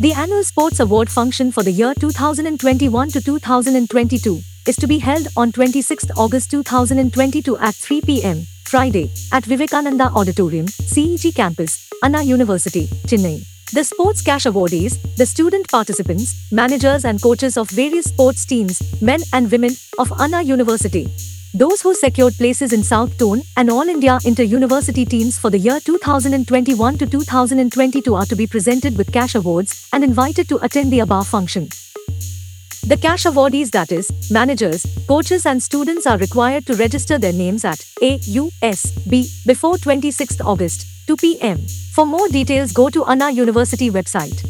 The annual Sports Award function for the year 2021 to 2022 is to be held on 26th August 2022 at 3 pm, Friday, at Vivekananda Auditorium, CEG Campus, Anna University, Chennai. The sports cash awardees, the student participants, managers and coaches of various sports teams, men and women, of Anna University. Those who secured places in South Zone and All India Inter-University teams for the year 2021 to 2022 are to be presented with cash awards and invited to attend the above function. The cash awardees that is, managers, coaches and students are required to register their names at AUSB before 26th August, 2 p.m. For more details go to Anna University website.